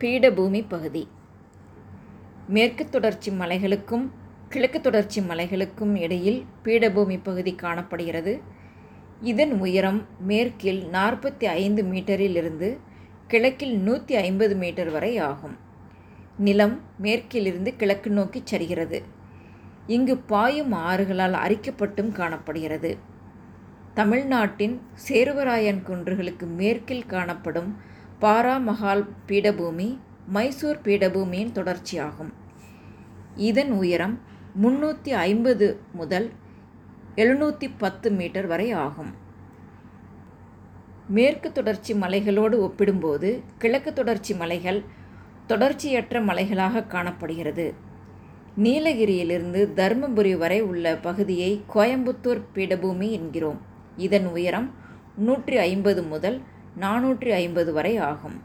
பீடபூமி பகுதி. மேற்கு தொடர்ச்சி மலைகளுக்கும் கிழக்கு தொடர்ச்சி மலைகளுக்கும் இடையில் பீடபூமி பகுதி காணப்படுகிறது. இதன் உயரம் மேற்கில் நாற்பத்தி ஐந்து மீட்டரிலிருந்து கிழக்கில் நூற்றி ஐம்பது மீட்டர் வரை ஆகும். நிலம் மேற்கிலிருந்து கிழக்கு நோக்கி சரிகிறது. இங்கு பாயும் ஆறுகளால் அரிக்கப்பட்டும் காணப்படுகிறது. தமிழ்நாட்டின் சேர்வராயன் குன்றுகளுக்கு மேற்கில் காணப்படும் பாராமஹால் பீடபூமி மைசூர் பீடபூமியின் தொடர்ச்சியாகும். இதன் உயரம் முன்னூற்றி ஐம்பது முதல் எழுநூற்றி பத்து மீட்டர் வரை ஆகும். மேற்கு தொடர்ச்சி மலைகளோடு ஒப்பிடும்போது கிழக்கு தொடர்ச்சி மலைகள் தொடர்ச்சியற்ற மலைகளாக காணப்படுகிறது. நீலகிரியிலிருந்து தருமபுரி வரை உள்ள பகுதியை கோயம்புத்தூர் பீடபூமி என்கிறோம். இதன் உயரம் நூற்றி ஐம்பது முதல் நானூற்றி ஐம்பது வரை ஆகும்.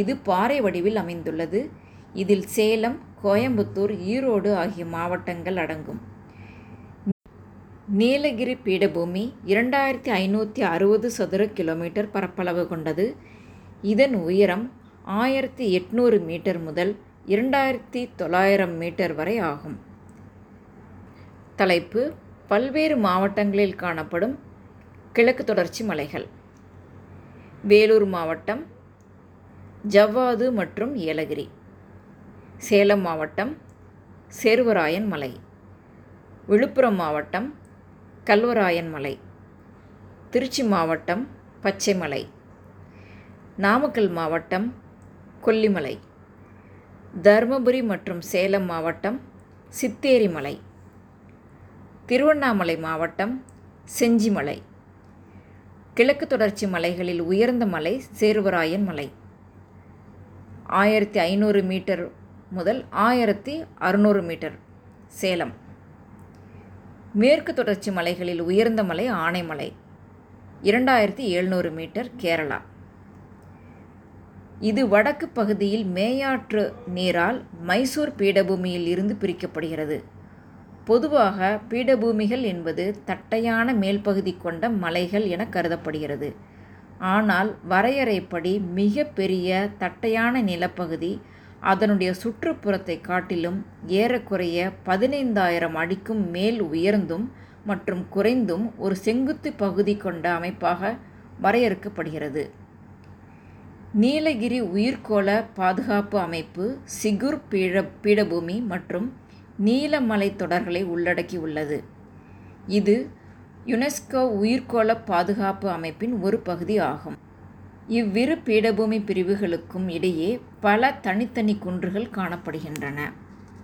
இது பாறை வடிவில் அமைந்துள்ளது. இதில் சேலம் கோயம்புத்தூர் ஈரோடு ஆகிய மாவட்டங்கள் அடங்கும். நீலகிரி பீடபூமி இரண்டாயிரத்தி ஐநூற்றி அறுபது சதுர கிலோமீட்டர் பரப்பளவு கொண்டது. இதன் உயரம் ஆயிரத்தி எட்நூறு மீட்டர் முதல் இரண்டாயிரத்தி தொள்ளாயிரம் மீட்டர் வரை ஆகும். தலைப்பு பல்வேறு மாவட்டங்களில் காணப்படும் கிழக்கு தொடர்ச்சி மலைகள். வேலூர் மாவட்டம் ஜவ்வாது மற்றும் ஏலகிரி. சேலம் மாவட்டம் சேர்வராயன் மலை. விழுப்புரம் மாவட்டம் கல்வராயன் மலை. திருச்சி மாவட்டம் பச்சைமலை. நாமக்கல் மாவட்டம் கொல்லிமலை. தருமபுரி மற்றும் சேலம் மாவட்டம் சித்தேரி மலை. திருவண்ணாமலை மாவட்டம் செஞ்சிமலை. கிழக்கு தொடர்ச்சி மலைகளில் உயர்ந்த மலை சேர்வராயன் மலை. ஆயிரத்தி ஐநூறு மீட்டர் முதல் ஆயிரத்தி அறுநூறு மீட்டர் சேலம். மேற்கு தொடர்ச்சி மலைகளில் உயர்ந்த மலை ஆனைமலை இரண்டாயிரத்தி எழுநூறு மீட்டர் கேரளா. இது வடக்கு பகுதியில் மேயாற்று நீரால் மைசூர் பீடபூமியில் இருந்து பிரிக்கப்படுகிறது. பொதுவாக பீடபூமிகள் என்பது தட்டையான மேல்பகுதி கொண்ட மலைகள் என கருதப்படுகிறது. ஆனால் வரையறைப்படி மிக பெரிய தட்டையான நிலப்பகுதி அதனுடைய சுற்றுப்புறத்தை காட்டிலும் ஏறக்குறைய பதினைந்தாயிரம் அடிக்கும் மேல் உயர்ந்தும் மற்றும் குறைந்தும் ஒரு செங்குத்து பகுதி கொண்ட அமைப்பாக வரையறுக்கப்படுகிறது. நீலகிரி உயிர்கோள பாதுகாப்பு அமைப்பு சிகுர் பீட பீடபூமி மற்றும் நீலமலை தொடர்களை உள்ளடக்கியுள்ளது. இது யுனெஸ்கோ உயிர்கோள பாதுகாப்பு அமைப்பின் ஒரு பகுதி ஆகும். இவ்விரு பீடபூமி பிரிவுகளுக்கும் இடையே பல தனித்தனி குன்றுகள் காணப்படுகின்றன.